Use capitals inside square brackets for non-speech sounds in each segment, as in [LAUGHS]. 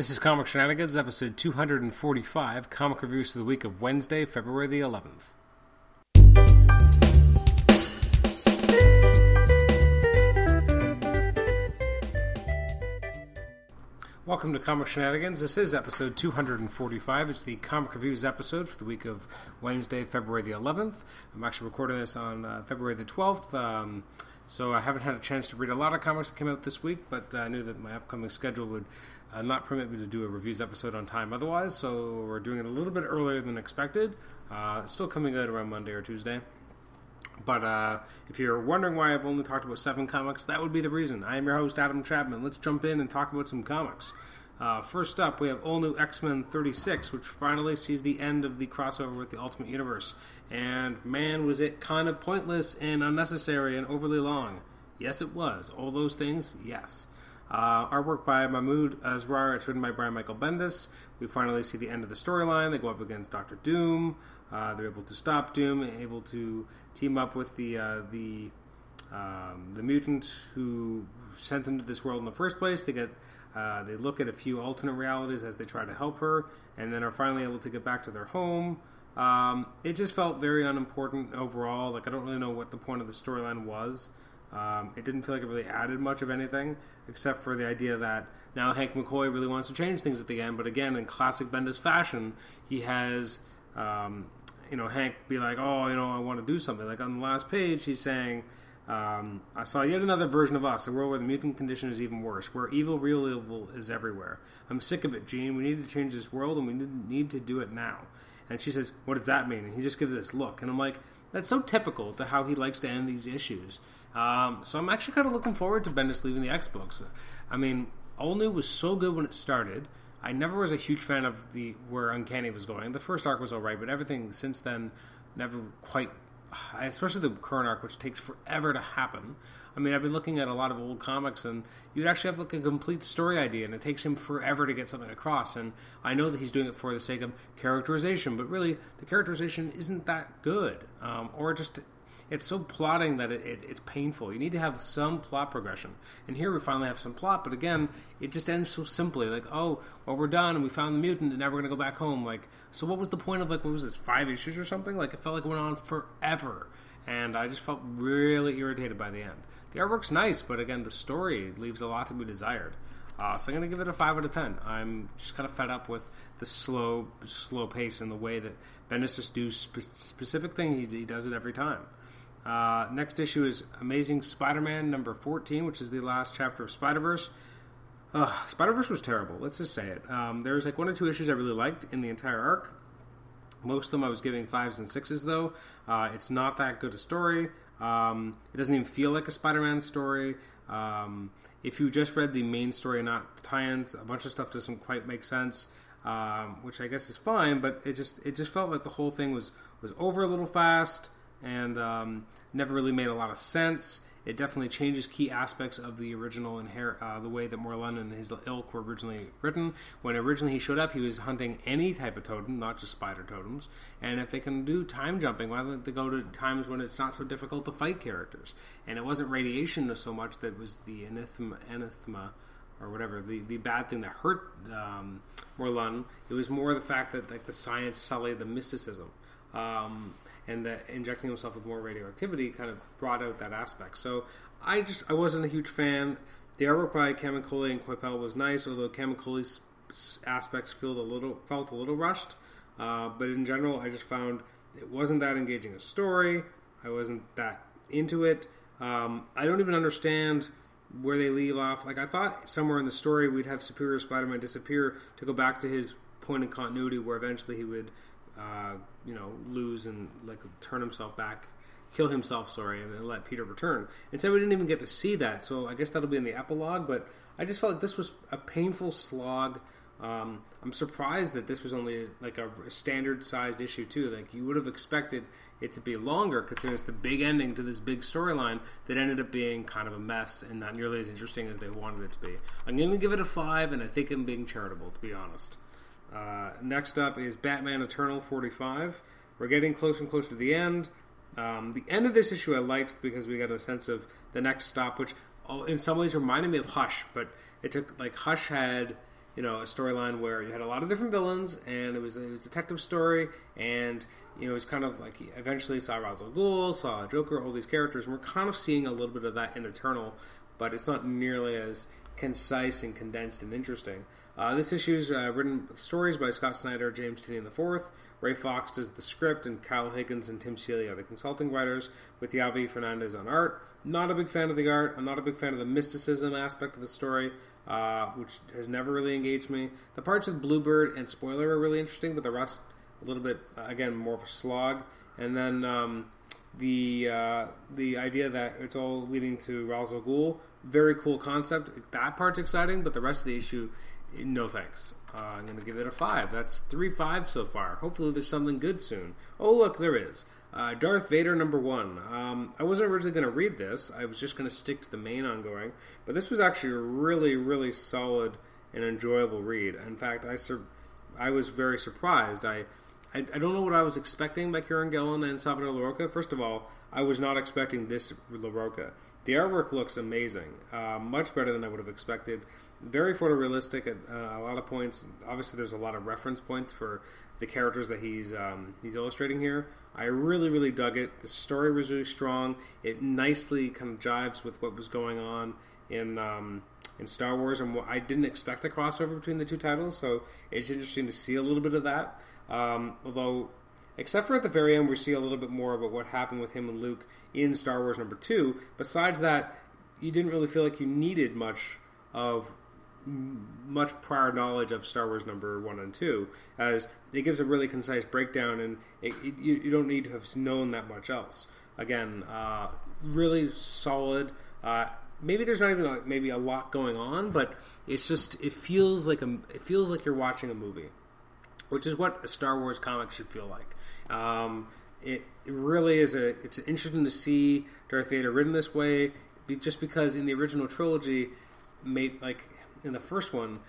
This is Comic Shenanigans, episode 245, comic reviews for the week of Wednesday, February the 11th. Welcome to Comic Shenanigans. This is episode 245. It's the comic reviews episode for the week of Wednesday, February the 11th. I'm actually recording this on uh, February the 12th. Um, so I haven't had a chance to read a lot of comics that came out this week, but I knew that my upcoming schedule would uh, not permit me to do a reviews episode on time otherwise. So we're doing it a little bit earlier than expected. Uh, it's still coming out around Monday or Tuesday. But uh, if you're wondering why I've only talked about seven comics, that would be the reason. I am your host, Adam Chapman. Let's jump in and talk about some comics. Uh, first up, we have All New X Men 36, which finally sees the end of the crossover with the Ultimate Universe. And man, was it kind of pointless and unnecessary and overly long. Yes, it was. All those things, yes. Uh, artwork by Mahmoud Asrar. It's written by Brian Michael Bendis. We finally see the end of the storyline. They go up against Doctor Doom. Uh, they're able to stop Doom, able to team up with the uh, the um, the mutant who sent them to this world in the first place. They get uh, they look at a few alternate realities as they try to help her, and then are finally able to get back to their home. Um, it just felt very unimportant overall. Like I don't really know what the point of the storyline was. Um, it didn't feel like it really added much of anything, except for the idea that now Hank McCoy really wants to change things at the end. But again, in classic Bendis fashion, he has um, you know Hank be like, "Oh, you know, I want to do something." Like on the last page, he's saying, um, "I saw yet another version of us, a world where the mutant condition is even worse, where evil, real evil, is everywhere. I'm sick of it, Jean. We need to change this world, and we need to do it now." And she says, "What does that mean?" And he just gives this look, and I'm like, "That's so typical to how he likes to end these issues." Um, so I'm actually kind of looking forward to Bendis leaving the X books. I mean, All New was so good when it started. I never was a huge fan of the where Uncanny was going. The first arc was all right, but everything since then never quite. Especially the current arc, which takes forever to happen. I mean, I've been looking at a lot of old comics, and you'd actually have like a complete story idea, and it takes him forever to get something across. And I know that he's doing it for the sake of characterization, but really, the characterization isn't that good, um, or just it's so plotting that it, it, it's painful. You need to have some plot progression. And here we finally have some plot, but again, it just ends so simply. Like, oh, well, we're done, and we found the mutant, and now we're going to go back home. Like, so what was the point of, like, what was this, five issues or something? Like, it felt like it went on forever. And I just felt really irritated by the end. The artwork's nice, but again, the story leaves a lot to be desired. Uh, so I'm going to give it a five out of ten. I'm just kind of fed up with the slow, slow pace and the way that Bendis just do spe- specific things. He does it every time. Uh, next issue is Amazing Spider-Man number 14, which is the last chapter of Spider-Verse. Uh, Spider-Verse was terrible. Let's just say it. Um, there was like one or two issues I really liked in the entire arc. Most of them I was giving fives and sixes, though. Uh, it's not that good a story. Um, it doesn't even feel like a Spider-Man story. Um, if you just read the main story, not the tie-ins, a bunch of stuff doesn't quite make sense. Um, which I guess is fine, but it just it just felt like the whole thing was was over a little fast and um, never really made a lot of sense. It definitely changes key aspects of the original inher- uh, the way that Morlun and his ilk were originally written. When originally he showed up, he was hunting any type of totem, not just spider totems. And if they can do time jumping, why don't they go to times when it's not so difficult to fight characters? And it wasn't radiation so much that was the anathema, anathema or whatever the, the bad thing that hurt um, Morlun. It was more the fact that like the science sullied the mysticism. Um, and that injecting himself with more radioactivity kind of brought out that aspect. So I just I wasn't a huge fan. The artwork by Camuncoli and Coipel was nice, although Camuncoli's aspects felt a little felt a little rushed. Uh, but in general, I just found it wasn't that engaging a story. I wasn't that into it. Um, I don't even understand where they leave off. Like I thought somewhere in the story we'd have Superior Spider-Man disappear to go back to his point in continuity, where eventually he would uh, you know, lose and like turn himself back, kill himself, sorry, and then let Peter return. Instead, we didn't even get to see that. So I guess that'll be in the epilogue. But I just felt like this was a painful slog. Um, I'm surprised that this was only like a standard sized issue too. Like you would have expected it to be longer, considering it's the big ending to this big storyline that ended up being kind of a mess and not nearly as interesting as they wanted it to be. I'm going to give it a five, and I think I'm being charitable, to be honest. Uh, next up is Batman Eternal 45. We're getting closer and closer to the end. Um, the end of this issue I liked because we got a sense of the next stop, which oh, in some ways reminded me of Hush, but it took like Hush had you know a storyline where you had a lot of different villains, and it was a, it was a detective story, and you know it was kind of like eventually saw Ra's al Ghul, saw Joker, all these characters, and we're kind of seeing a little bit of that in Eternal, but it's not nearly as concise and condensed and interesting. Uh, this issue is uh, written stories by Scott Snyder, James Tynion IV. Ray Fawkes does the script, and Kyle Higgins and Tim Seeley are the consulting writers, with Javi Fernandez on art. Not a big fan of the art. I'm not a big fan of the mysticism aspect of the story, uh, which has never really engaged me. The parts with Bluebird and Spoiler are really interesting, but the rest, a little bit, uh, again, more of a slog. And then um, the uh, the idea that it's all leading to Ra's al Ghul, very cool concept. That part's exciting, but the rest of the issue, no thanks. Uh, I'm going to give it a five. That's three fives so far. Hopefully, there's something good soon. Oh, look, there is. Uh, Darth Vader number one. Um, I wasn't originally going to read this. I was just going to stick to the main ongoing, but this was actually a really, really solid and enjoyable read. In fact, I sur- I was very surprised. I, I, I don't know what I was expecting by Kieron Gillen and Salvador Larroca. First of all, I was not expecting this Larroca. The artwork looks amazing, uh, much better than I would have expected. Very photorealistic at uh, a lot of points. Obviously, there's a lot of reference points for the characters that he's um, he's illustrating here. I really, really dug it. The story was really strong. It nicely kind of jives with what was going on in um, in Star Wars, and I didn't expect a crossover between the two titles. So it's interesting to see a little bit of that. Um, although except for at the very end, we see a little bit more about what happened with him and Luke in Star Wars number two. Besides that, you didn't really feel like you needed much of much prior knowledge of Star Wars number one and two, as it gives a really concise breakdown, and it, it, you, you, don't need to have known that much else. Again, uh, really solid. Uh, maybe there's not even maybe a lot going on, but it's just it feels like a it feels like you're watching a movie, which is what a Star Wars comic should feel like. Um, it, it, really is a. It's interesting to see Darth Vader written this way, just because in the original trilogy, made like in the first one,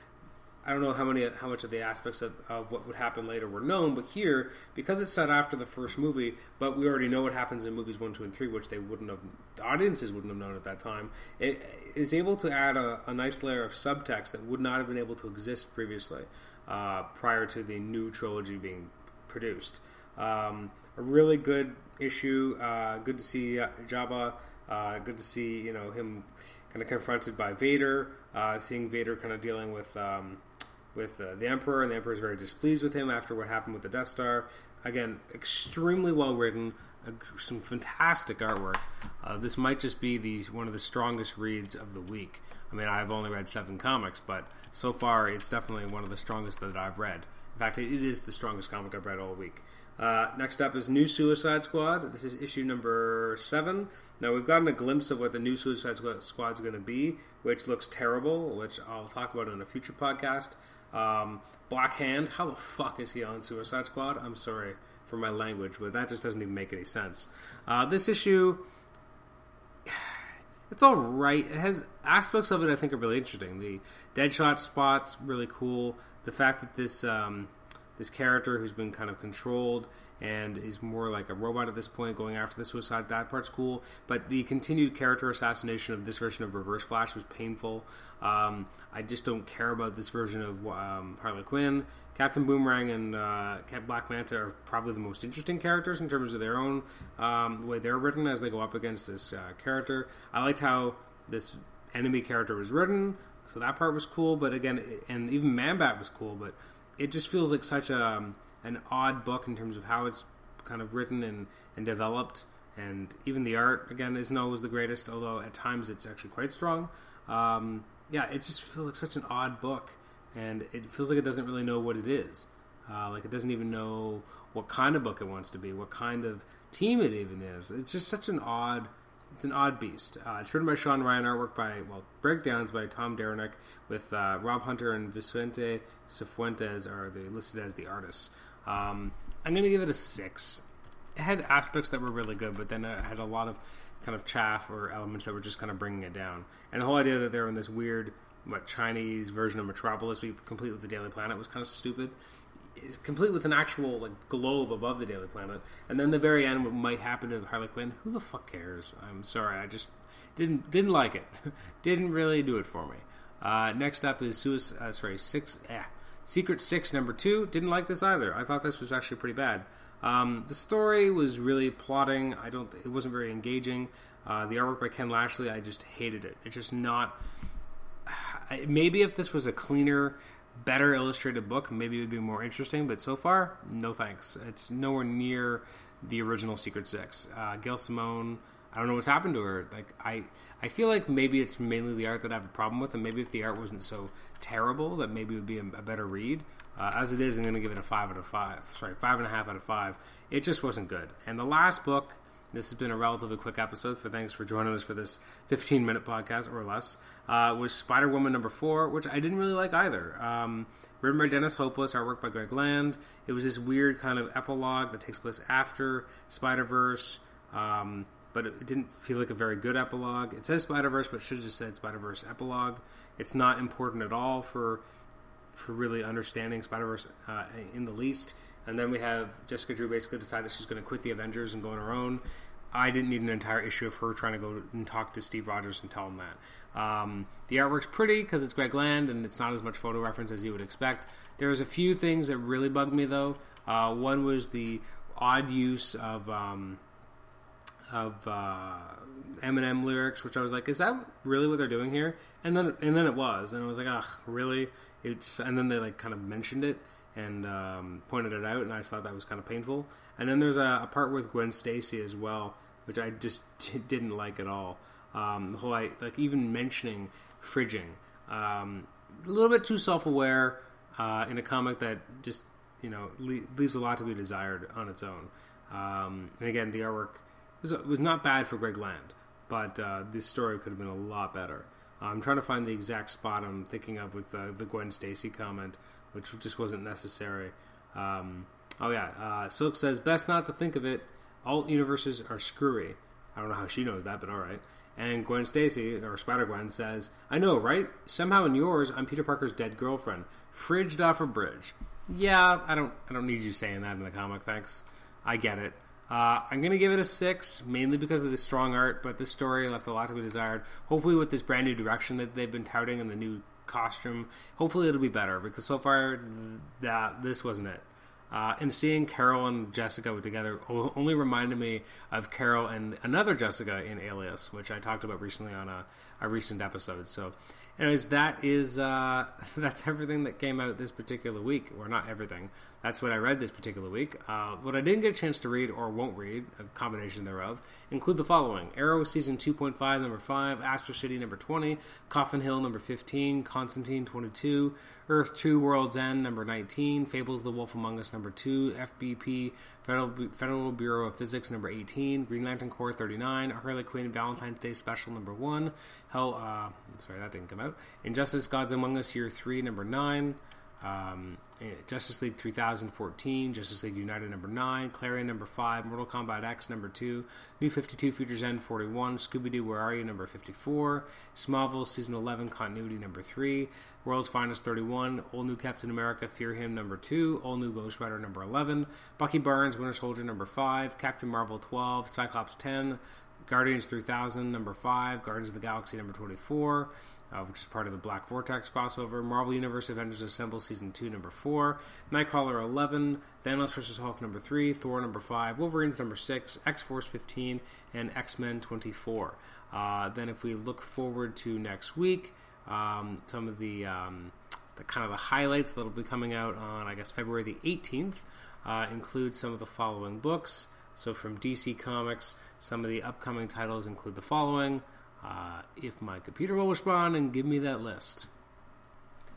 I don't know how many how much of the aspects of, of, what would happen later were known, but here because it's set after the first movie, but we already know what happens in movies one, two, and three, which they wouldn't have the audiences wouldn't have known at that time. It is able to add a, a nice layer of subtext that would not have been able to exist previously, uh, prior to the new trilogy being produced. Um, a really good issue. Uh, good to see uh, Jabba. Uh, good to see you know him kind of confronted by Vader. Uh, seeing Vader kind of dealing with um, with the Emperor, and the Emperor is very displeased with him after what happened with the Death Star. Again, extremely well written. some fantastic artwork. Uh, this might just be the one of the strongest reads of the week. I mean, I've only read seven comics, but so far it's definitely one of the strongest that I've read. In fact, it is the strongest comic I've read all week. Uh, next up is New Suicide Squad. This is issue number seven. Now we've gotten a glimpse of what the new Suicide Squad is going to be, which looks terrible, which I'll talk about in a future podcast. Um, Black Hand, how the fuck is he on Suicide Squad? I'm sorry for my language, but that just doesn't even make any sense. Uh, this issue, [SIGHS] it's all right. It has aspects of it I think are really interesting. The Deadshot spot's really cool. The fact that this um, this character who's been kind of controlled and is more like a robot at this point going after the suicide that part's cool. But the continued character assassination of this version of reverse flash was painful. Um, i just don't care about this version of um, harley quinn. Captain boomerang and uh, black manta are probably the most interesting characters in terms of their own um, the way they're written as they go up against this uh, character. I liked how this enemy character was written so that part was cool but again and even manbat was cool but it just feels like such a um, an odd book in terms of how it's kind of written and, and developed, and even the art again isn't always the greatest, although at times it's actually quite strong. Um, yeah, it just feels like such an odd book, and it feels like it doesn't really know what it is. Uh, like it doesn't even know what kind of book it wants to be, what kind of team it even is. It's just such an odd it's an odd beast. Uh, it's written by Sean Ryan, artwork by well breakdowns by Tom Derenick, with uh, Rob Hunter and Vicente Cifuentes are they listed as the artists. Um, I'm going to give it a six. It had aspects that were really good, but then it had a lot of kind of chaff or elements that were just kind of bringing it down. And the whole idea that they're in this weird, what Chinese version of Metropolis, we complete with the Daily Planet, was kind of stupid is complete with an actual like globe above the Daily Planet, and then the very end what might happen to Harley Quinn. Who the fuck cares? I'm sorry, I just didn't didn't like it. [LAUGHS] didn't really do it for me. Uh, next up is Suicide, uh, sorry, six, eh, Secret Six number two. Didn't like this either. I thought this was actually pretty bad. Um, the story was really plotting. I don't. It wasn't very engaging. Uh, the artwork by Ken Lashley, I just hated it. It's just not. [SIGHS] Maybe if this was a cleaner, better illustrated book, maybe it would be more interesting. But so far, no thanks. It's nowhere near the original Secret Six. Uh, Gail Simone I don't know what's happened to her. Like I, I feel like maybe it's mainly the art that I have a problem with, and maybe if the art wasn't so terrible, that maybe it would be a, a better read. Uh, as it is, I'm going to give it a five out of five. Sorry, five and a half out of five. It just wasn't good. And the last book, this has been a relatively quick episode. For thanks for joining us for this 15 minute podcast or less. Uh, was Spider Woman number four, which I didn't really like either. Um, written by Dennis Hopeless, artwork by Greg Land. It was this weird kind of epilogue that takes place after Spider Verse. Um, but it didn't feel like a very good epilogue. It says Spider Verse, but should have just said Spider Verse epilogue. It's not important at all for for really understanding Spider Verse uh, in the least. And then we have Jessica Drew basically decide that she's going to quit the Avengers and go on her own. I didn't need an entire issue of her trying to go and talk to Steve Rogers and tell him that. Um, the artwork's pretty because it's Greg Land and it's not as much photo reference as you would expect. There's a few things that really bugged me though. Uh, one was the odd use of um, of uh, Eminem lyrics, which I was like, is that really what they're doing here? And then and then it was, and I was like, ugh, really? It's and then they like kind of mentioned it and um, pointed it out, and I thought that was kind of painful. And then there's a, a part with Gwen Stacy as well, which I just [LAUGHS] t- didn't like at all. Um, the whole like even mentioning fridging, um, a little bit too self aware uh, in a comic that just you know le- leaves a lot to be desired on its own. Um, and again, the artwork was, was not bad for Greg Land, but uh, this story could have been a lot better. Uh, I'm trying to find the exact spot I'm thinking of with uh, the Gwen Stacy comment, which just wasn't necessary. Um, oh yeah, uh, Silk says best not to think of it. All universes are screwy. I don't know how she knows that, but all right. And Gwen Stacy, or Spider Gwen, says, "I know, right? Somehow in yours, I'm Peter Parker's dead girlfriend, fridged off a bridge." Yeah, I don't, I don't need you saying that in the comic. Thanks. I get it. Uh, I'm going to give it a six, mainly because of the strong art, but this story left a lot to be desired. Hopefully, with this brand new direction that they've been touting and the new costume, hopefully it'll be better because so far that this wasn't it. Uh, and seeing Carol and Jessica together only reminded me of Carol and another Jessica in Alias, which I talked about recently on a, a recent episode. So anyways, that is uh, [LAUGHS] that's everything that came out this particular week, or not everything. That's what I read this particular week. Uh, what I didn't get a chance to read or won't read, a combination thereof, include the following: Arrow season two point five, number five; Astro City, number twenty; Coffin Hill, number fifteen; Constantine, twenty-two; Earth Two, World's End, number nineteen; Fables: The Wolf Among Us, number two; FBP, Federal, Federal Bureau of Physics, number eighteen; Green Lantern Corps, thirty-nine; Harley Quinn Valentine's Day Special, number one; Hell, uh, sorry, that didn't come out. Injustice: Gods Among Us, year three, number nine. Um, Justice League 3014, Justice League United number 9, Klarion number 5, Mortal Kombat X number 2, New 52 Futures End 41, Scooby Doo Where Are You number 54, Smallville Season 11 Continuity number 3, World's Finest 31, All New Captain America Fear Him number 2, All New Ghost Rider number 11, Bucky Barnes Winter Soldier number 5, Captain Marvel 12, Cyclops 10, Guardians 3000 number 5, Guardians of the Galaxy number 24, uh, which is part of the Black Vortex crossover. Marvel Universe Avengers Assemble Season 2, number 4. Nightcrawler 11. Thanos vs. Hulk, number 3. Thor, number 5. Wolverines, number 6. X Force 15. And X Men 24. Uh, then, if we look forward to next week, um, some of the, um, the kind of the highlights that'll be coming out on, I guess, February the 18th uh, include some of the following books. So, from DC Comics, some of the upcoming titles include the following uh, if my computer will respond and give me that list.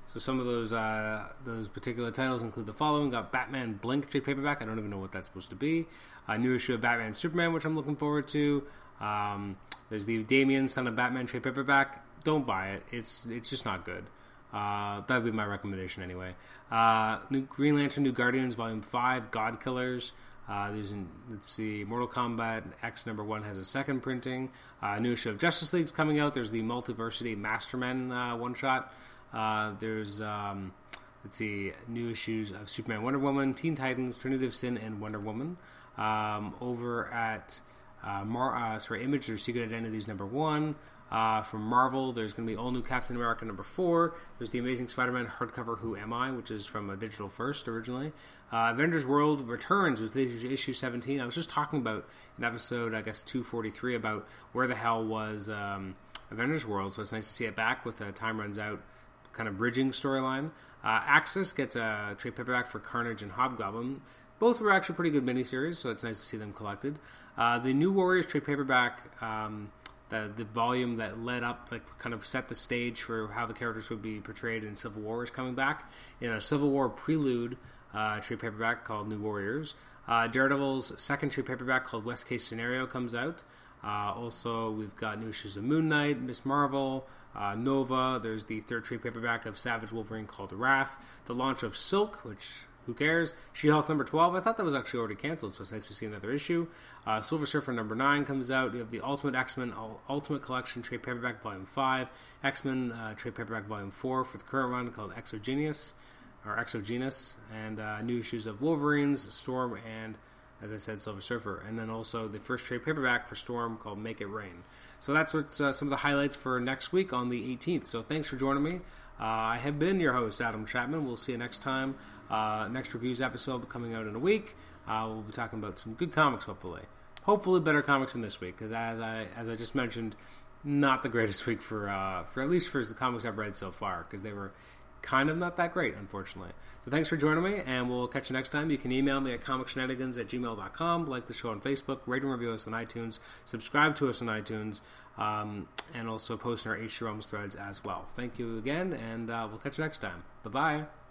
So some of those uh, those particular titles include the following: got Batman Blink trade paperback. I don't even know what that's supposed to be. A new issue of Batman Superman, which I'm looking forward to. Um, there's the Damian Son of Batman trade paperback. Don't buy it. It's it's just not good. Uh, that would be my recommendation anyway. Uh, new Green Lantern, New Guardians, Volume Five, God Killers. Uh, there's an, let's see, Mortal Kombat X number one has a second printing. Uh, new issue of Justice League's coming out. There's the Multiversity Mastermen uh, one shot. Uh, there's um, let's see, new issues of Superman, Wonder Woman, Teen Titans, Trinity of Sin, and Wonder Woman. Um, over at uh, Mar- uh, sorry, Image, there's Secret Identities number one. Uh, from Marvel, there's going to be all new Captain America number four. There's the Amazing Spider-Man hardcover Who Am I, which is from a digital first originally. Uh, Avengers World returns with issue 17. I was just talking about an episode, I guess 243, about where the hell was um, Avengers World. So it's nice to see it back with uh, time runs out kind of bridging storyline. Uh, Axis gets a trade paperback for Carnage and Hobgoblin. Both were actually pretty good miniseries, so it's nice to see them collected. Uh, the New Warriors trade paperback, um, the the volume that led up, like kind of set the stage for how the characters would be portrayed in Civil War, is coming back in a Civil War prelude uh, trade paperback called New Warriors. Uh, Daredevil's second trade paperback called West Case Scenario comes out. Uh, also, we've got new issues of Moon Knight, Miss Marvel, uh, Nova. There's the third trade paperback of Savage Wolverine called Wrath. The launch of Silk, which who cares? She Hulk number 12. I thought that was actually already canceled, so it's nice to see another issue. Uh, Silver Surfer number 9 comes out. You have the Ultimate X Men Ultimate Collection Trade Paperback Volume 5, X Men uh, Trade Paperback Volume 4 for the current run called Exogenous, or Exogenous, and uh, new issues of Wolverines, Storm, and as I said, Silver Surfer, and then also the first trade paperback for Storm called Make It Rain. So that's what's uh, some of the highlights for next week on the 18th. So thanks for joining me. Uh, I have been your host, Adam Chapman. We'll see you next time. Uh, next reviews episode coming out in a week. Uh, we'll be talking about some good comics, hopefully. Hopefully, better comics than this week, because as I as I just mentioned, not the greatest [LAUGHS] week for uh, for at least for the comics I've read so far, because they were kind of not that great, unfortunately. So thanks for joining me, and we'll catch you next time. You can email me at comicshenanigans at gmail.com, like the show on Facebook, rate and review us on iTunes, subscribe to us on iTunes, um, and also post in our H. Jerome's threads as well. Thank you again, and uh, we'll catch you next time. Bye-bye.